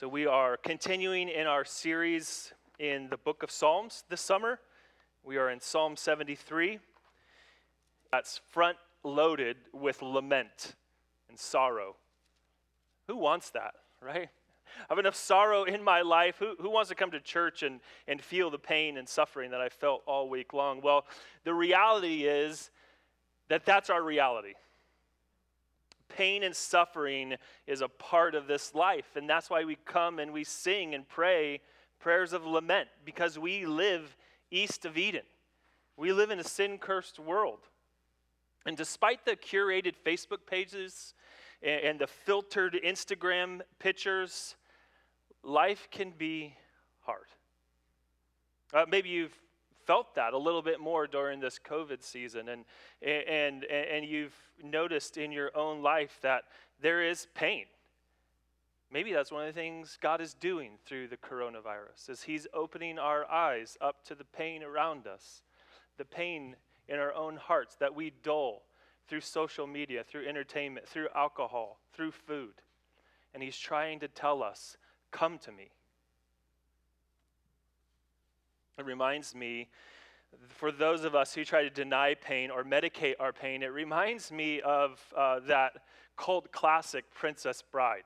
So, we are continuing in our series in the book of Psalms this summer. We are in Psalm 73. That's front loaded with lament and sorrow. Who wants that, right? I have enough sorrow in my life. Who, who wants to come to church and, and feel the pain and suffering that I felt all week long? Well, the reality is that that's our reality pain and suffering is a part of this life. And that's why we come and we sing and pray prayers of lament because we live east of Eden. We live in a sin cursed world. And despite the curated Facebook pages and the filtered Instagram pictures, life can be hard. Uh, maybe you've felt that a little bit more during this COVID season, and, and, and you've noticed in your own life that there is pain. Maybe that's one of the things God is doing through the coronavirus, is He's opening our eyes up to the pain around us, the pain in our own hearts that we dull through social media, through entertainment, through alcohol, through food. And He's trying to tell us, come to me. It reminds me, for those of us who try to deny pain or medicate our pain, it reminds me of uh, that cult classic, Princess Bride.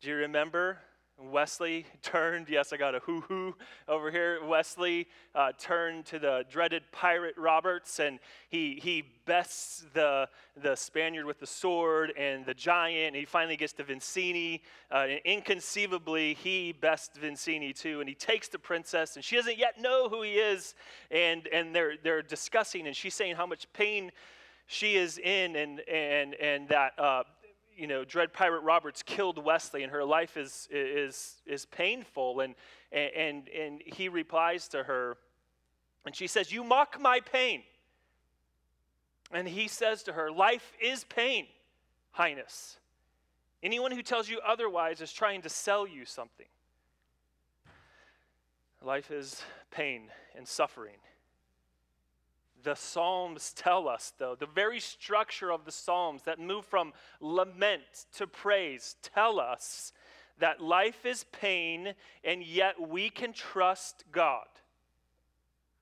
Do you remember Westley turned, yes, I got a hoo hoo over here. Westley uh, turned to the dreaded pirate Roberts and he, he bests the, the Spaniard with the sword and the giant. And he finally gets to Vincini. Uh, and inconceivably, he bests Vincini too. And he takes the princess and she doesn't yet know who he is. And, and they're, they're discussing and she's saying how much pain she is in and, and, and that uh, you know, Dread Pirate Roberts killed Westley and her life is, is, is painful. And, and, and he replies to her, and she says, You mock my pain. And he says to her, Life is pain, Highness. Anyone who tells you otherwise is trying to sell you something. Life is pain and suffering. The Psalms tell us, though, the very structure of the Psalms that move from lament to praise tell us that life is pain and yet we can trust God.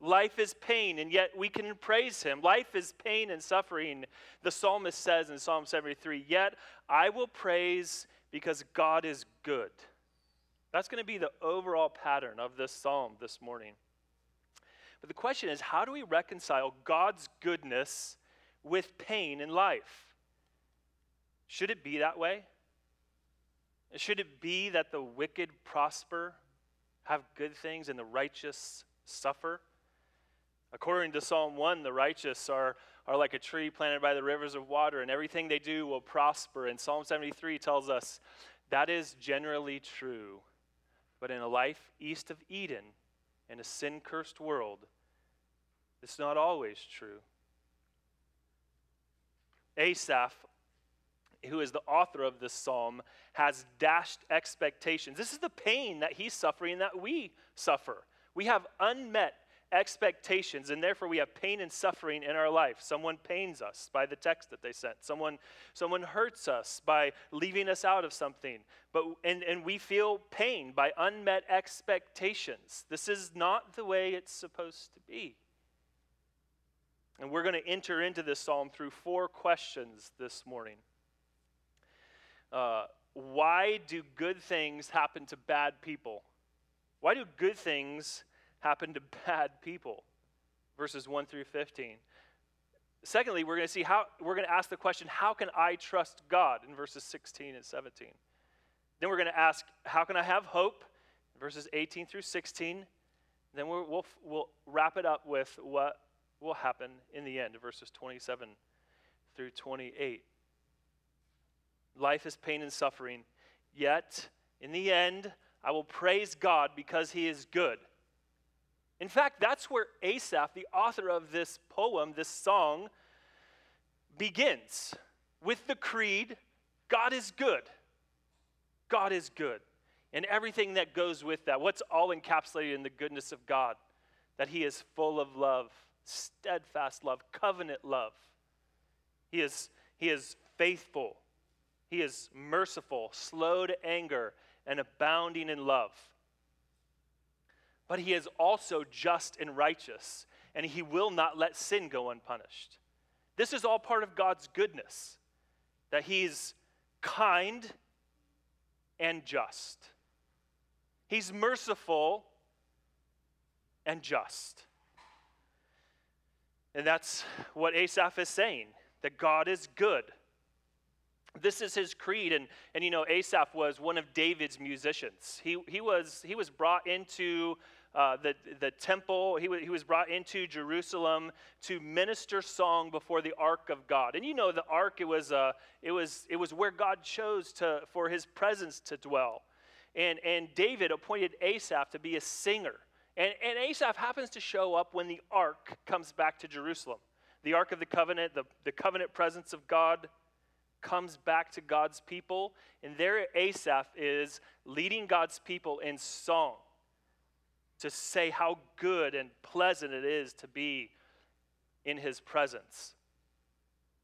Life is pain, and yet we can praise Him. Life is pain and suffering. The psalmist says in Psalm 73 Yet I will praise because God is good. That's going to be the overall pattern of this psalm this morning. But the question is how do we reconcile God's goodness with pain in life? Should it be that way? Should it be that the wicked prosper, have good things, and the righteous suffer? According to Psalm 1, the righteous are, are like a tree planted by the rivers of water, and everything they do will prosper. And Psalm 73 tells us that is generally true. But in a life east of Eden, in a sin cursed world, it's not always true. Asaph, who is the author of this psalm, has dashed expectations. This is the pain that he's suffering that we suffer. We have unmet expectations, and therefore we have pain and suffering in our life. Someone pains us by the text that they sent. Someone, someone hurts us by leaving us out of something. But, and, and we feel pain by unmet expectations. This is not the way it's supposed to be. And we're going to enter into this psalm through four questions this morning. Uh, why do good things happen to bad people? Why do good things happen to bad people? Verses 1 through 15. Secondly, we're going to see how, we're going to ask the question, how can I trust God in verses 16 and 17? Then we're going to ask, how can I have hope? Verses 18 through 16. Then we'll, we'll, we'll wrap it up with what will happen in the end, verses 27 through 28. Life is pain and suffering, yet in the end, I will praise God because he is good. In fact, that's where Asaph, the author of this poem, this song, begins with the creed God is good. God is good. And everything that goes with that. What's all encapsulated in the goodness of God? That He is full of love, steadfast love, covenant love. He is, he is faithful. He is merciful, slow to anger, and abounding in love. But he is also just and righteous, and he will not let sin go unpunished. This is all part of God's goodness, that he's kind and just. He's merciful and just. And that's what Asaph is saying that God is good. This is his creed. And, and you know, Asaph was one of David's musicians. He, he, was, he was brought into uh, the, the temple, he, w- he was brought into Jerusalem to minister song before the ark of God. And you know, the ark, it was, uh, it was, it was where God chose to, for his presence to dwell. And, and David appointed Asaph to be a singer. And, and Asaph happens to show up when the ark comes back to Jerusalem. The ark of the covenant, the, the covenant presence of God comes back to God's people. And there Asaph is leading God's people in song to say how good and pleasant it is to be in his presence.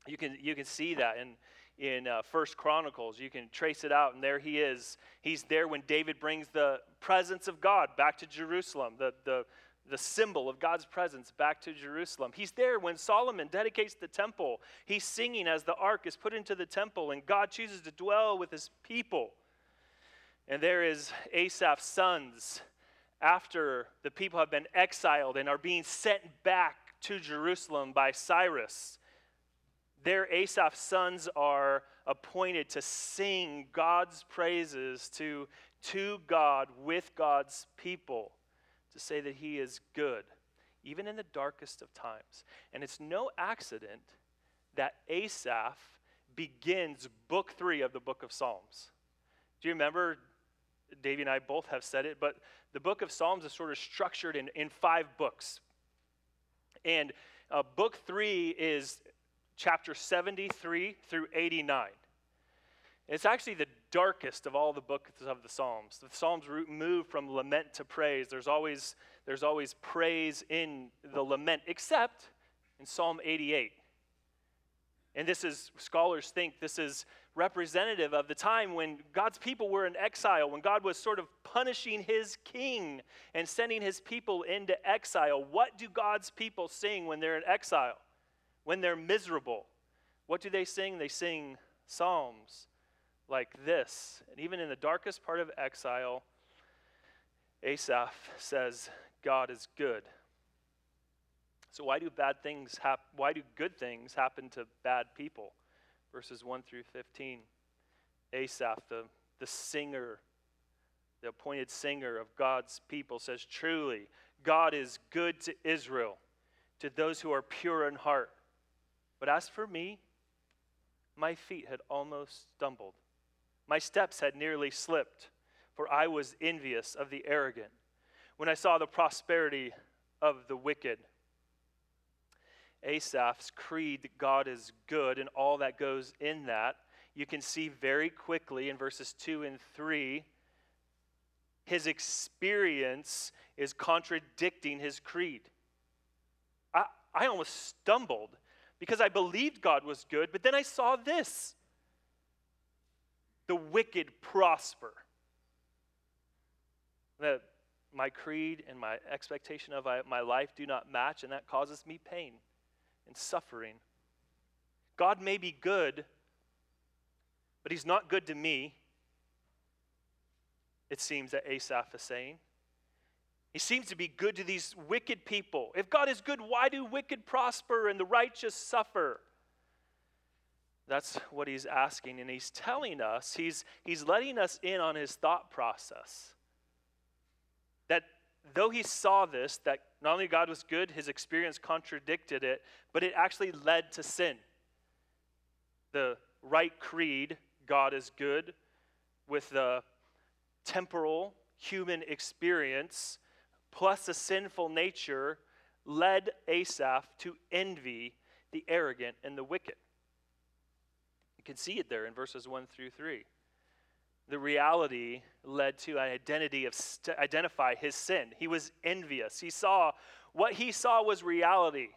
You can, you can see that in, in uh, First Chronicles. You can trace it out, and there he is. He's there when David brings the presence of God back to Jerusalem, the, the, the symbol of God's presence back to Jerusalem. He's there when Solomon dedicates the temple. He's singing as the ark is put into the temple, and God chooses to dwell with his people. And there is Asaph's sons after the people have been exiled and are being sent back to Jerusalem by Cyrus. There, Asaph's sons are appointed to sing God's praises to, to God with God's people, to say that He is good, even in the darkest of times. And it's no accident that Asaph begins book three of the book of Psalms. Do you remember? Davey and I both have said it, but the book of Psalms is sort of structured in, in five books. And uh, book three is chapter 73 through 89. It's actually the darkest of all the books of the Psalms. The Psalms move from lament to praise. There's always, there's always praise in the lament, except in Psalm 88. And this is, scholars think this is representative of the time when God's people were in exile, when God was sort of punishing his king and sending his people into exile. What do God's people sing when they're in exile? When they're miserable? What do they sing? They sing psalms like this. And even in the darkest part of exile, Asaph says, God is good. So why do bad things happen? Why do good things happen to bad people? Verses 1 through 15. Asaph, the, the singer, the appointed singer of God's people, says, Truly, God is good to Israel, to those who are pure in heart. But as for me, my feet had almost stumbled. My steps had nearly slipped, for I was envious of the arrogant when I saw the prosperity of the wicked. Asaph's creed that God is good and all that goes in that, you can see very quickly in verses 2 and 3 his experience is contradicting his creed. I, I almost stumbled because I believed God was good, but then I saw this the wicked prosper. That my creed and my expectation of my life do not match, and that causes me pain and suffering. God may be good, but he's not good to me, it seems that Asaph is saying. He seems to be good to these wicked people. If God is good, why do wicked prosper and the righteous suffer? That's what he's asking, and he's telling us, he's, he's letting us in on his thought process. That though he saw this, that not only God was good, his experience contradicted it, but it actually led to sin. The right creed, God is good, with the temporal human experience, plus a sinful nature, led Asaph to envy the arrogant and the wicked. You can see it there in verses 1 through 3 the reality led to an identity of st- identify his sin. He was envious. He saw what he saw was reality.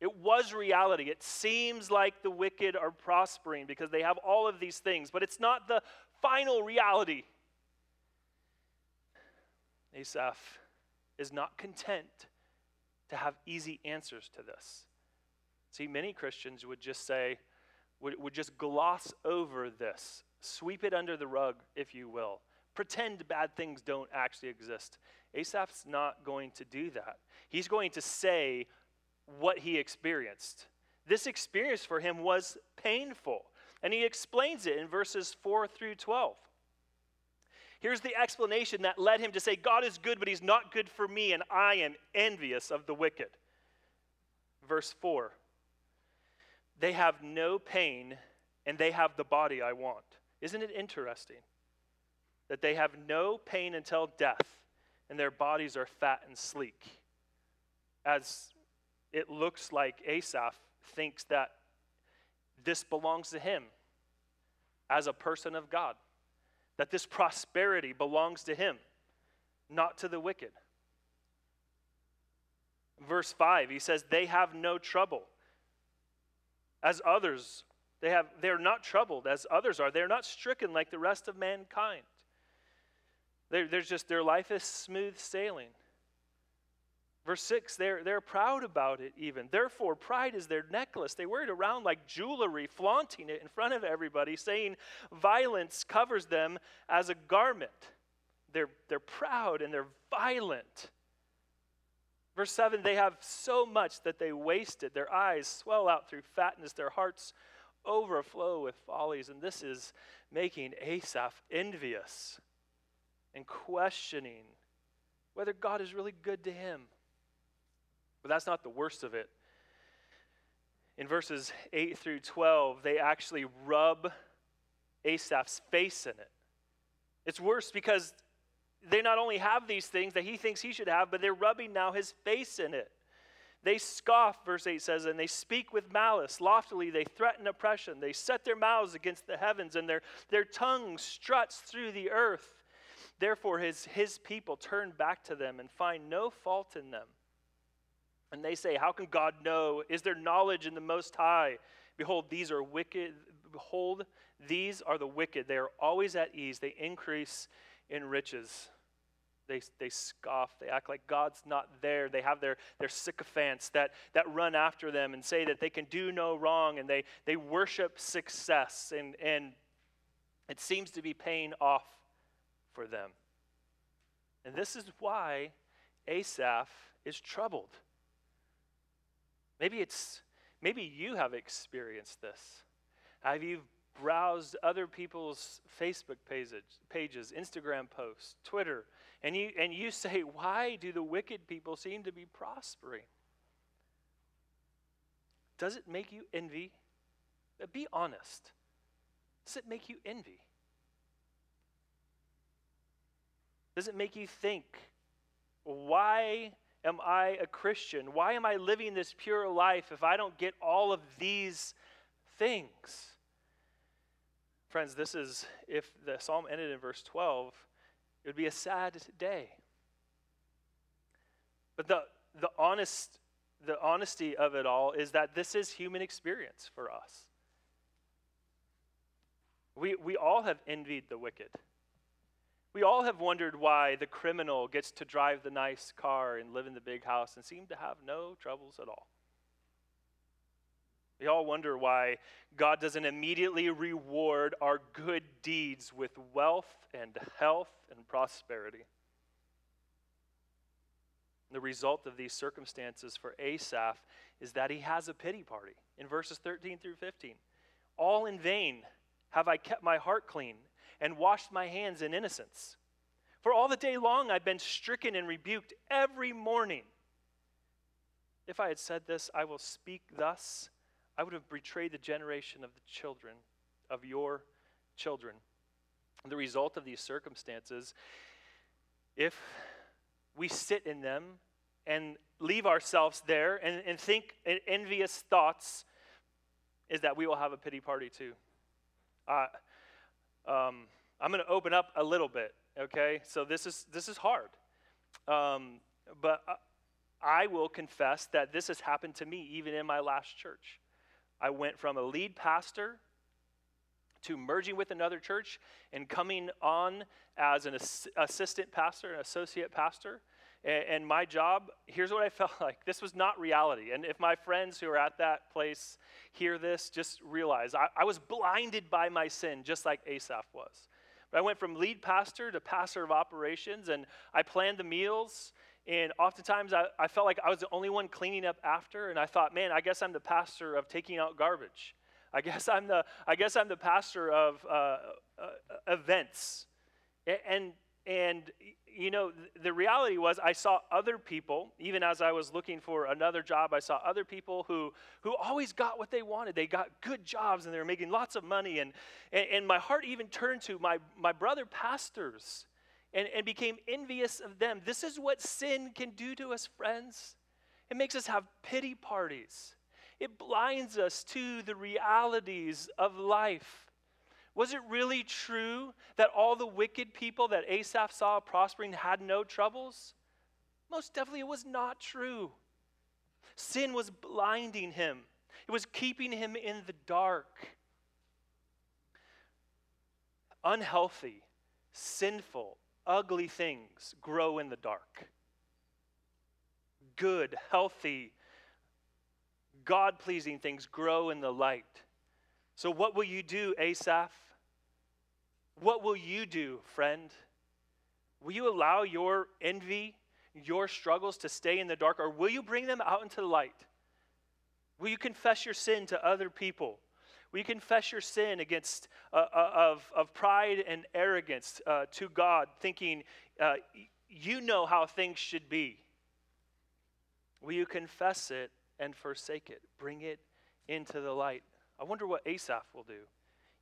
It was reality. It seems like the wicked are prospering because they have all of these things, but it's not the final reality. Asaph is not content to have easy answers to this. See, many Christians would just say, would, would just gloss over this, sweep it under the rug, if you will, pretend bad things don't actually exist. Asaph's not going to do that. He's going to say what he experienced. This experience for him was painful, and he explains it in verses 4 through 12. Here's the explanation that led him to say, God is good, but he's not good for me, and I am envious of the wicked. Verse 4 They have no pain, and they have the body I want. Isn't it interesting that they have no pain until death, and their bodies are fat and sleek? As it looks like Asaph thinks that this belongs to him as a person of God that this prosperity belongs to him, not to the wicked. Verse 5, he says, They have no trouble. As others, they have, they're not troubled as others are. They're not stricken like the rest of mankind. They're, there's just, their life is smooth sailing. Verse 6, they're, they're proud about it even. Therefore, pride is their necklace. They wear it around like jewelry, flaunting it in front of everybody, saying violence covers them as a garment. They're, they're proud and they're violent. Verse 7, they have so much that they wasted. Their eyes swell out through fatness, their hearts overflow with follies. And this is making Asaph envious and questioning whether God is really good to him. But that's not the worst of it. In verses 8 through 12, they actually rub Asaph's face in it. It's worse because they not only have these things that he thinks he should have, but they're rubbing now his face in it. They scoff, verse 8 says, and they speak with malice. Loftily, they threaten oppression. They set their mouths against the heavens, and their, their tongue struts through the earth. Therefore, his, his people turn back to them and find no fault in them. And they say, How can God know? Is there knowledge in the Most High? Behold, these are wicked. Behold, these are the wicked. They are always at ease. They increase in riches. They, they scoff. They act like God's not there. They have their, their sycophants that, that run after them and say that they can do no wrong. And they, they worship success. And, and it seems to be paying off for them. And this is why Asaph is troubled. Maybe it's maybe you have experienced this. Have you browsed other people's Facebook pages, pages, Instagram posts, Twitter, and you and you say, "Why do the wicked people seem to be prospering?" Does it make you envy? Uh, be honest. Does it make you envy? Does it make you think, why am I a Christian? Why am I living this pure life if I don't get all of these things? Friends, this is, if the psalm ended in verse 12, it would be a sad day. But the, the, honest, the honesty of it all is that this is human experience for us. We, we all have envied the wicked. We all have wondered why the criminal gets to drive the nice car and live in the big house and seem to have no troubles at all. We all wonder why God doesn't immediately reward our good deeds with wealth and health and prosperity. The result of these circumstances for Asaph is that he has a pity party in verses 13 through 15. All in vain have I kept my heart clean and washed my hands in innocence. For all the day long I've been stricken and rebuked every morning. If I had said this, I will speak thus, I would have betrayed the generation of the children, of your children. The result of these circumstances, if we sit in them and leave ourselves there and, and think envious thoughts, is that we will have a pity party too. Uh, um, I'm going to open up a little bit, okay? So this is this is hard, um, but I will confess that this has happened to me even in my last church. I went from a lead pastor to merging with another church and coming on as an ass- assistant pastor, an associate pastor. And, and my job, here's what I felt like this was not reality. And if my friends who are at that place hear this, just realize I, I was blinded by my sin, just like Asaph was. But I went from lead pastor to pastor of operations, and I planned the meals. And oftentimes I, I felt like I was the only one cleaning up after, and I thought, man, I guess I'm the pastor of taking out garbage. I guess I'm the, I guess I'm the pastor of uh, uh, events. And, and, you know, the reality was I saw other people, even as I was looking for another job, I saw other people who, who always got what they wanted. They got good jobs and they were making lots of money. And, and, and my heart even turned to my, my brother pastors and, and became envious of them. This is what sin can do to us, friends. It makes us have pity parties. It blinds us to the realities of life. Was it really true that all the wicked people that Asaph saw prospering had no troubles? Most definitely, it was not true. Sin was blinding him, it was keeping him in the dark. Unhealthy, sinful, ugly things grow in the dark. Good, healthy, God pleasing things grow in the light. So, what will you do, Asaph? What will you do, friend? Will you allow your envy, your struggles to stay in the dark, or will you bring them out into the light? Will you confess your sin to other people? Will you confess your sin against uh, uh, of, of pride and arrogance uh, to God, thinking uh, you know how things should be? Will you confess it and forsake it. Bring it into the light. I wonder what Asaph will do.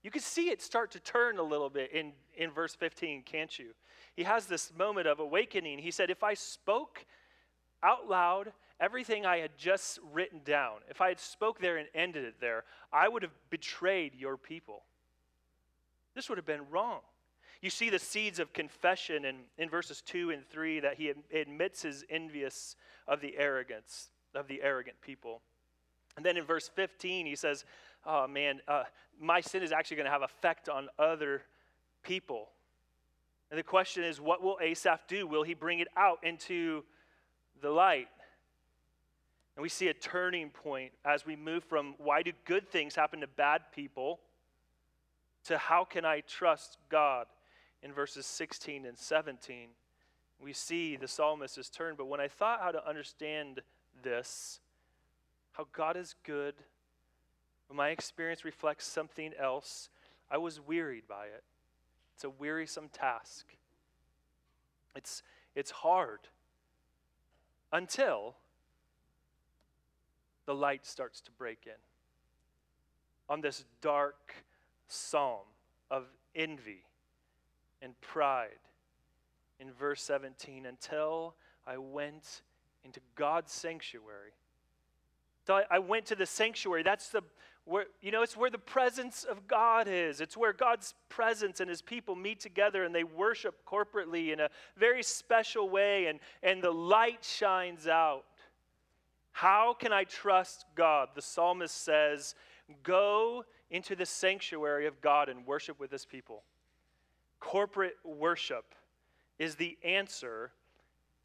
You can see it start to turn a little bit in, in verse 15, can't you? He has this moment of awakening. He said, If I spoke out loud everything I had just written down, if I had spoke there and ended it there, I would have betrayed your people. This would have been wrong. You see the seeds of confession in, in verses 2 and 3 that he admits his envious of the arrogance of the arrogant people. And then in verse 15, he says, Oh man, uh, my sin is actually going to have effect on other people. And the question is, what will Asaph do? Will he bring it out into the light? And we see a turning point as we move from why do good things happen to bad people to how can I trust God in verses 16 and 17. We see the psalmist is turned, but when I thought how to understand this, how God is good, but my experience reflects something else, I was wearied by it. It's a wearisome task. It's, it's hard until the light starts to break in. On this dark psalm of envy and pride, in verse 17, until I went into God's sanctuary. So I, went to the sanctuary. That's the where you know it's where the presence of God is. It's where God's presence and his people meet together and they worship corporately in a very special way and, and the light shines out. How can I trust God? The psalmist says, Go into the sanctuary of God and worship with his people. Corporate worship is the answer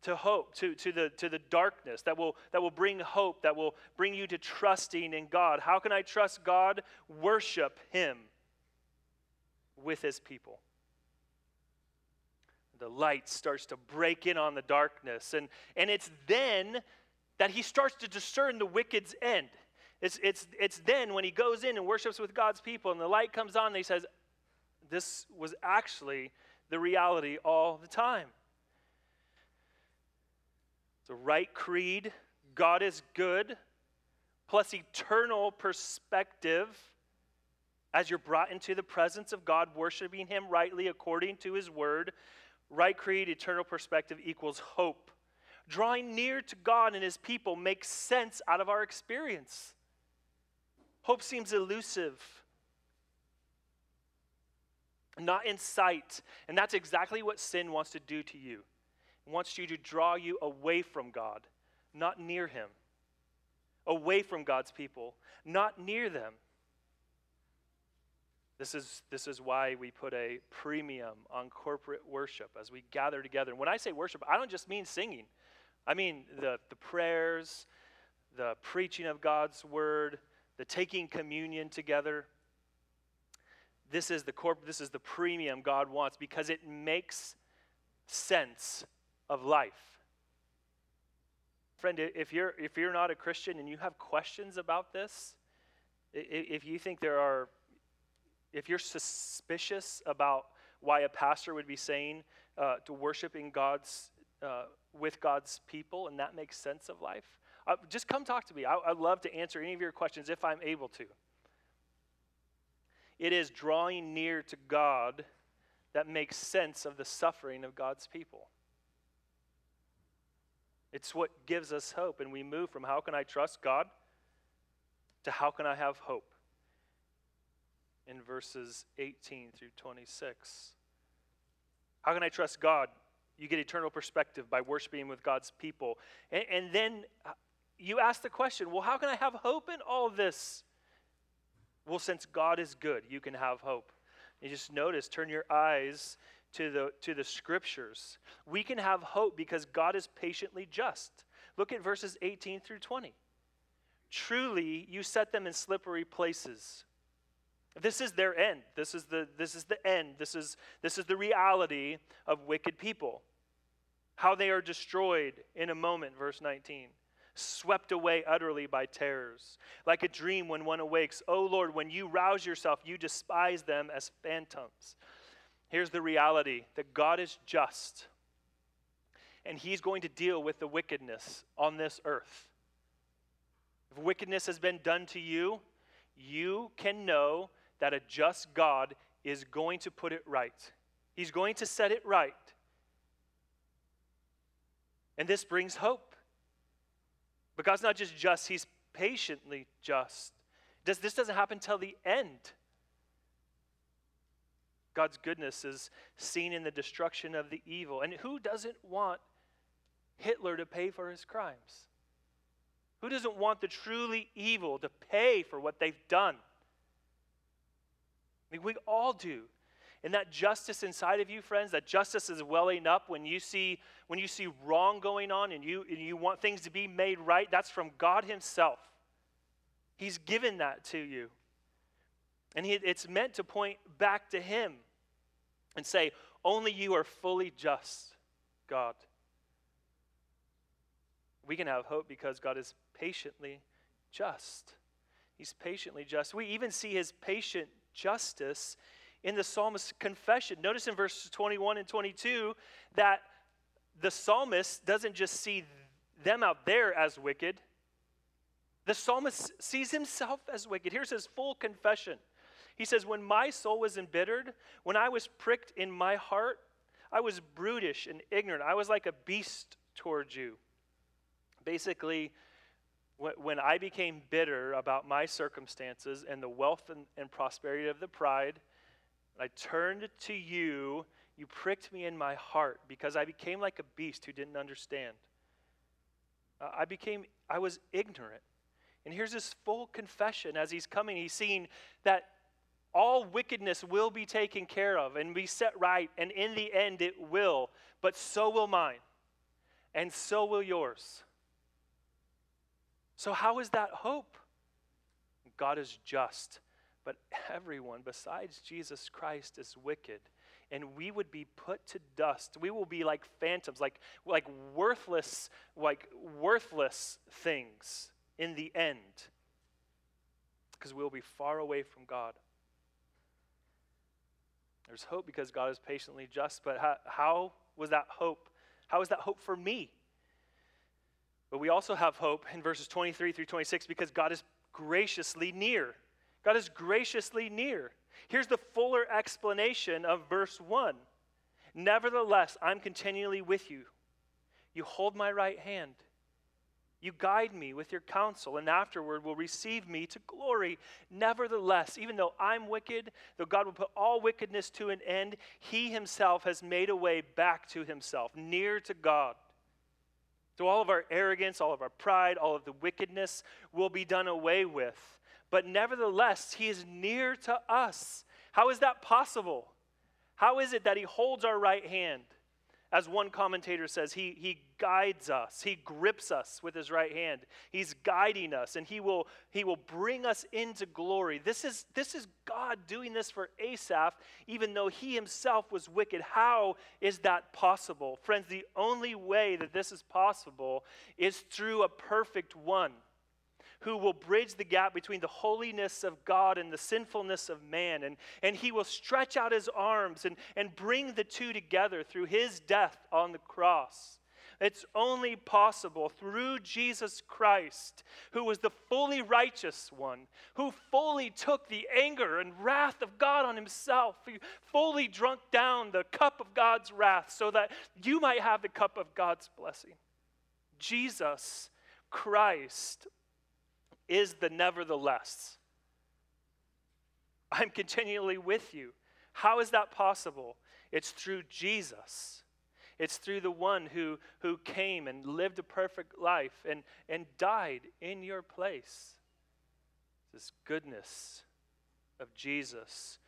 to hope, to, to, the, to the darkness, that will, that will bring hope, that will bring you to trusting in God. How can I trust God? Worship Him with His people. The light starts to break in on the darkness, and, and it's then that He starts to discern the wicked's end. It's, it's, it's then when He goes in and worships with God's people, and the light comes on, and He says, This was actually the reality all the time. It's a right creed. God is good, plus eternal perspective as you're brought into the presence of God, worshiping Him rightly according to His word. Right creed, eternal perspective equals hope. Drawing near to God and His people makes sense out of our experience. Hope seems elusive, not in sight. And that's exactly what sin wants to do to you It wants you to draw you away from God, not near Him. Away from God's people, not near them. This is, this is why we put a premium on corporate worship as we gather together. And when I say worship, I don't just mean singing, I mean the, the prayers, the preaching of God's word, the taking communion together. This is the corp- this is the premium God wants because it makes sense of life. Friend, if you're if you're not a Christian and you have questions about this, if you think there are if you're suspicious about why a pastor would be saying uh, to worshiping God's uh, with God's people and that makes sense of life, uh, just come talk to me. I, I'd love to answer any of your questions if I'm able to. It is drawing near to God that makes sense of the suffering of God's people. It's what gives us hope, and we move from how can I trust God to how can I have hope in verses 18 through 26. How can I trust God? You get eternal perspective by worshiping with God's people. And, and then uh, you ask the question well, how can I have hope in all this? Well, since God is good, you can have hope. You just notice, turn your eyes to the, to the scriptures. We can have hope because God is patiently just. Look at verses 18 through 20. Truly, you set them in slippery places. This is their end. This is the, this is the end. This is, this is the reality of wicked people. How they are destroyed in a moment, verse 19 swept away utterly by terrors. Like a dream when one awakes, oh Lord, when you rouse yourself, you despise them as phantoms. Here's the reality that God is just, and He's going to deal with the wickedness on this earth. If wickedness has been done to you, you can know that a just God is going to put it right. He's going to set it right. And this brings hope. But God's not just just, He's patiently just. Does, this doesn't happen till the end. God's goodness is seen in the destruction of the evil. And who doesn't want Hitler to pay for his crimes? Who doesn't want the truly evil to pay for what they've done? I mean, we all do. And that justice inside of you, friends, that justice is welling up when you see when you see wrong going on and you and you want things to be made right, that's from God Himself. He's given that to you. And he, it's meant to point back to Him and say, Only you are fully just, God. We can have hope because God is patiently just. He's patiently just. We even see His patient justice in the psalmist's confession. Notice in verses 21 and 22 that the psalmist doesn't just see them out there as wicked, the psalmist sees himself as wicked. Here's his full confession. He says, When my soul was embittered, when I was pricked in my heart, I was brutish and ignorant. I was like a beast towards you. Basically, when I became bitter about my circumstances and the wealth and, and prosperity of the pride, I turned to you. You pricked me in my heart because I became like a beast who didn't understand. Uh, I became, I was ignorant. And here's this full confession as he's coming. He's seeing that all wickedness will be taken care of and be set right, and in the end it will, but so will mine, and so will yours. So, how is that hope? God is just but everyone besides Jesus Christ is wicked. And we would be put to dust. We will be like phantoms, like, like worthless, like worthless things in the end. Because we'll be far away from God. There's hope because God is patiently just, but how, how was that hope? How is that hope for me? But we also have hope in verses 23 through 26 because God is graciously near. God is graciously near. Here's the fuller explanation of verse 1 Nevertheless, I'm continually with you. You hold my right hand. You guide me with your counsel, and afterward will receive me to glory. Nevertheless, even though I'm wicked, though God will put all wickedness to an end, He Himself has made a way back to Himself, near to God. So all of our arrogance, all of our pride, all of the wickedness will be done away with but nevertheless, he is near to us. How is that possible? How is it that He holds our right hand? As one commentator says, he, he guides us, he grips us with his right hand. He's guiding us, and he will, he will bring us into glory. This is, this is God doing this for Asaph, even though he himself was wicked. How is that possible? Friends, the only way that this is possible is through a perfect one who will bridge the gap between the holiness of God and the sinfulness of man. And, and he will stretch out his arms and, and bring the two together through his death on the cross. It's only possible through Jesus Christ, who was the fully righteous one, who fully took the anger and wrath of God on himself, who fully drunk down the cup of God's wrath so that you might have the cup of God's blessing. Jesus Christ is the nevertheless. I'm continually with you. How is that possible? It's through Jesus. It's through the one who, who came and lived a perfect life and, and died in your place. This goodness of Jesus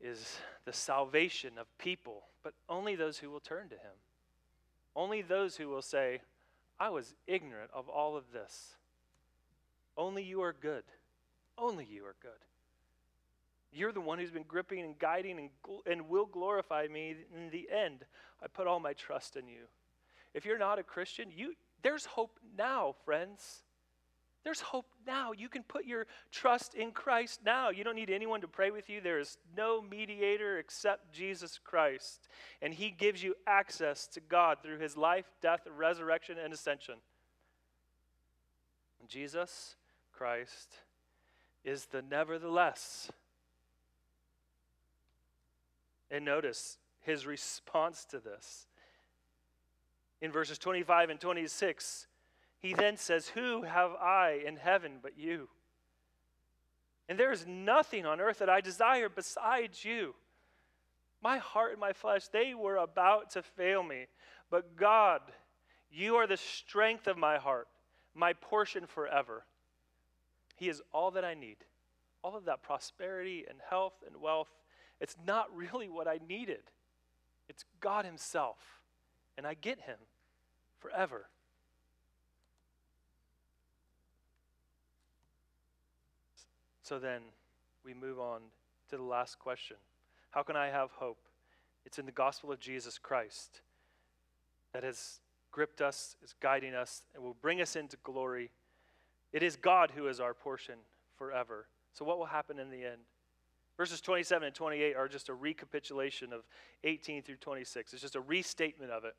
is the salvation of people, but only those who will turn to him. Only those who will say, I was ignorant of all of this. Only you are good. Only you are good. You're the one who's been gripping and guiding and, and will glorify me in the end. I put all my trust in you. If you're not a Christian, you, there's hope now, friends. There's hope now. You can put your trust in Christ now. You don't need anyone to pray with you. There is no mediator except Jesus Christ. And He gives you access to God through His life, death, resurrection, and ascension. Jesus Christ is the nevertheless. And notice his response to this. In verses 25 and 26, he then says, Who have I in heaven but you? And there is nothing on earth that I desire besides you. My heart and my flesh, they were about to fail me. But God, you are the strength of my heart, my portion forever. He is all that I need. All of that prosperity and health and wealth, it's not really what I needed. It's God Himself. And I get Him forever. So then we move on to the last question How can I have hope? It's in the gospel of Jesus Christ that has gripped us, is guiding us, and will bring us into glory it is God who is our portion forever. So, what will happen in the end? Verses 27 and 28 are just a recapitulation of 18 through 26. It's just a restatement of it.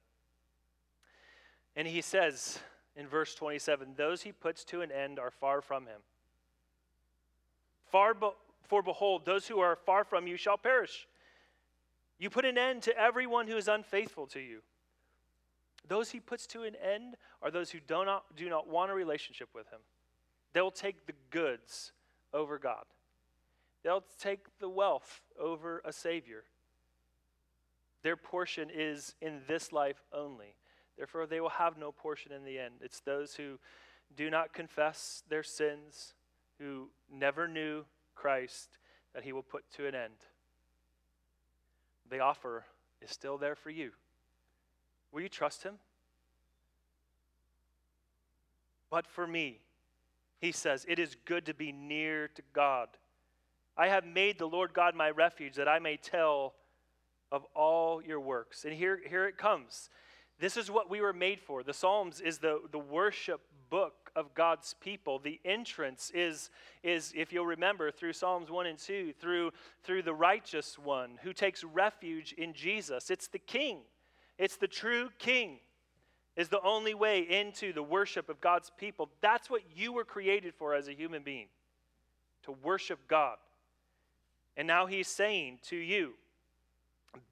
And he says in verse 27 Those he puts to an end are far from him. Far be- for behold, those who are far from you shall perish. You put an end to everyone who is unfaithful to you. Those he puts to an end are those who do not, do not want a relationship with him. They'll take the goods over God. They'll take the wealth over a Savior. Their portion is in this life only. Therefore, they will have no portion in the end. It's those who do not confess their sins, who never knew Christ, that He will put to an end. The offer is still there for you. Will you trust Him? But for me, he says, It is good to be near to God. I have made the Lord God my refuge that I may tell of all your works. And here, here it comes. This is what we were made for. The Psalms is the, the worship book of God's people. The entrance is, is, if you'll remember, through Psalms 1 and 2, through, through the righteous one who takes refuge in Jesus. It's the King, it's the true King is the only way into the worship of God's people. That's what you were created for as a human being to worship God. And now he's saying to you,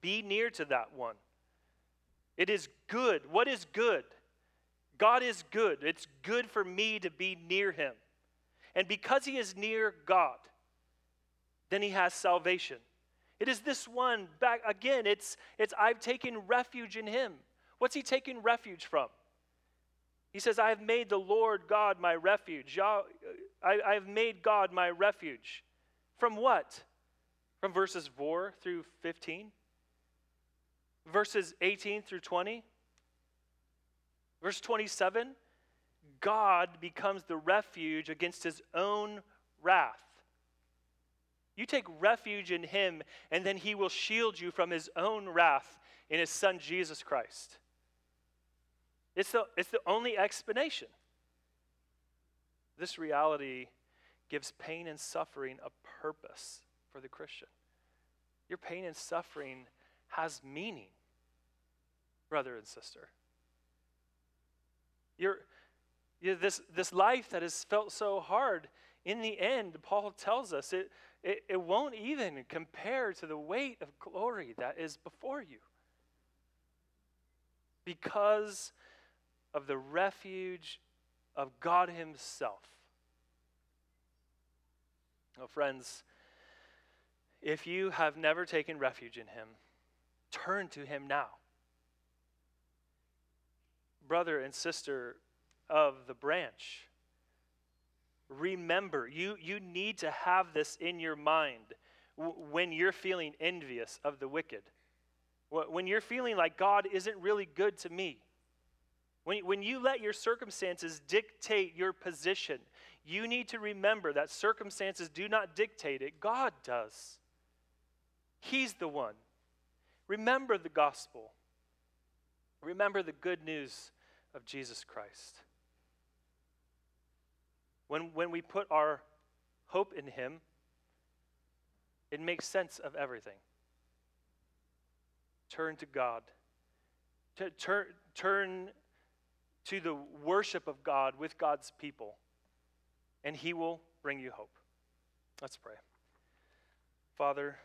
be near to that one. It is good. What is good? God is good. It's good for me to be near him. And because he is near God, then he has salvation. It is this one back again, it's it's I've taken refuge in him. What's he taking refuge from? He says, I have made the Lord God my refuge. I, have made God my refuge. From what? from verses 4 through 15, verses 18 through 20, verse 27. God becomes the refuge against his own wrath. You take refuge in him, and then he will shield you from his own wrath in his son Jesus Christ. It's the, it's the only explanation. This reality gives pain and suffering a purpose for the Christian. Your pain and suffering has meaning, brother and sister. Your, you this, this life that has felt so hard, in the end, Paul tells us it, it, it won't even compare to the weight of glory that is before you. Because of the refuge of God Himself. Oh, friends, if you have never taken refuge in Him, turn to Him now. Brother and sister of the branch, remember, you, you need to have this in your mind when you're feeling envious of the wicked. When you're feeling like God isn't really good to me when, when you let your circumstances dictate your position, you need to remember that circumstances do not dictate it, God does. He's the one. Remember the gospel. Remember the good news of Jesus Christ. When, when we put our hope in Him, it makes sense of everything. Turn to God. turn, turn to the worship of God with God's people, and He will bring you hope. Let's pray. Father,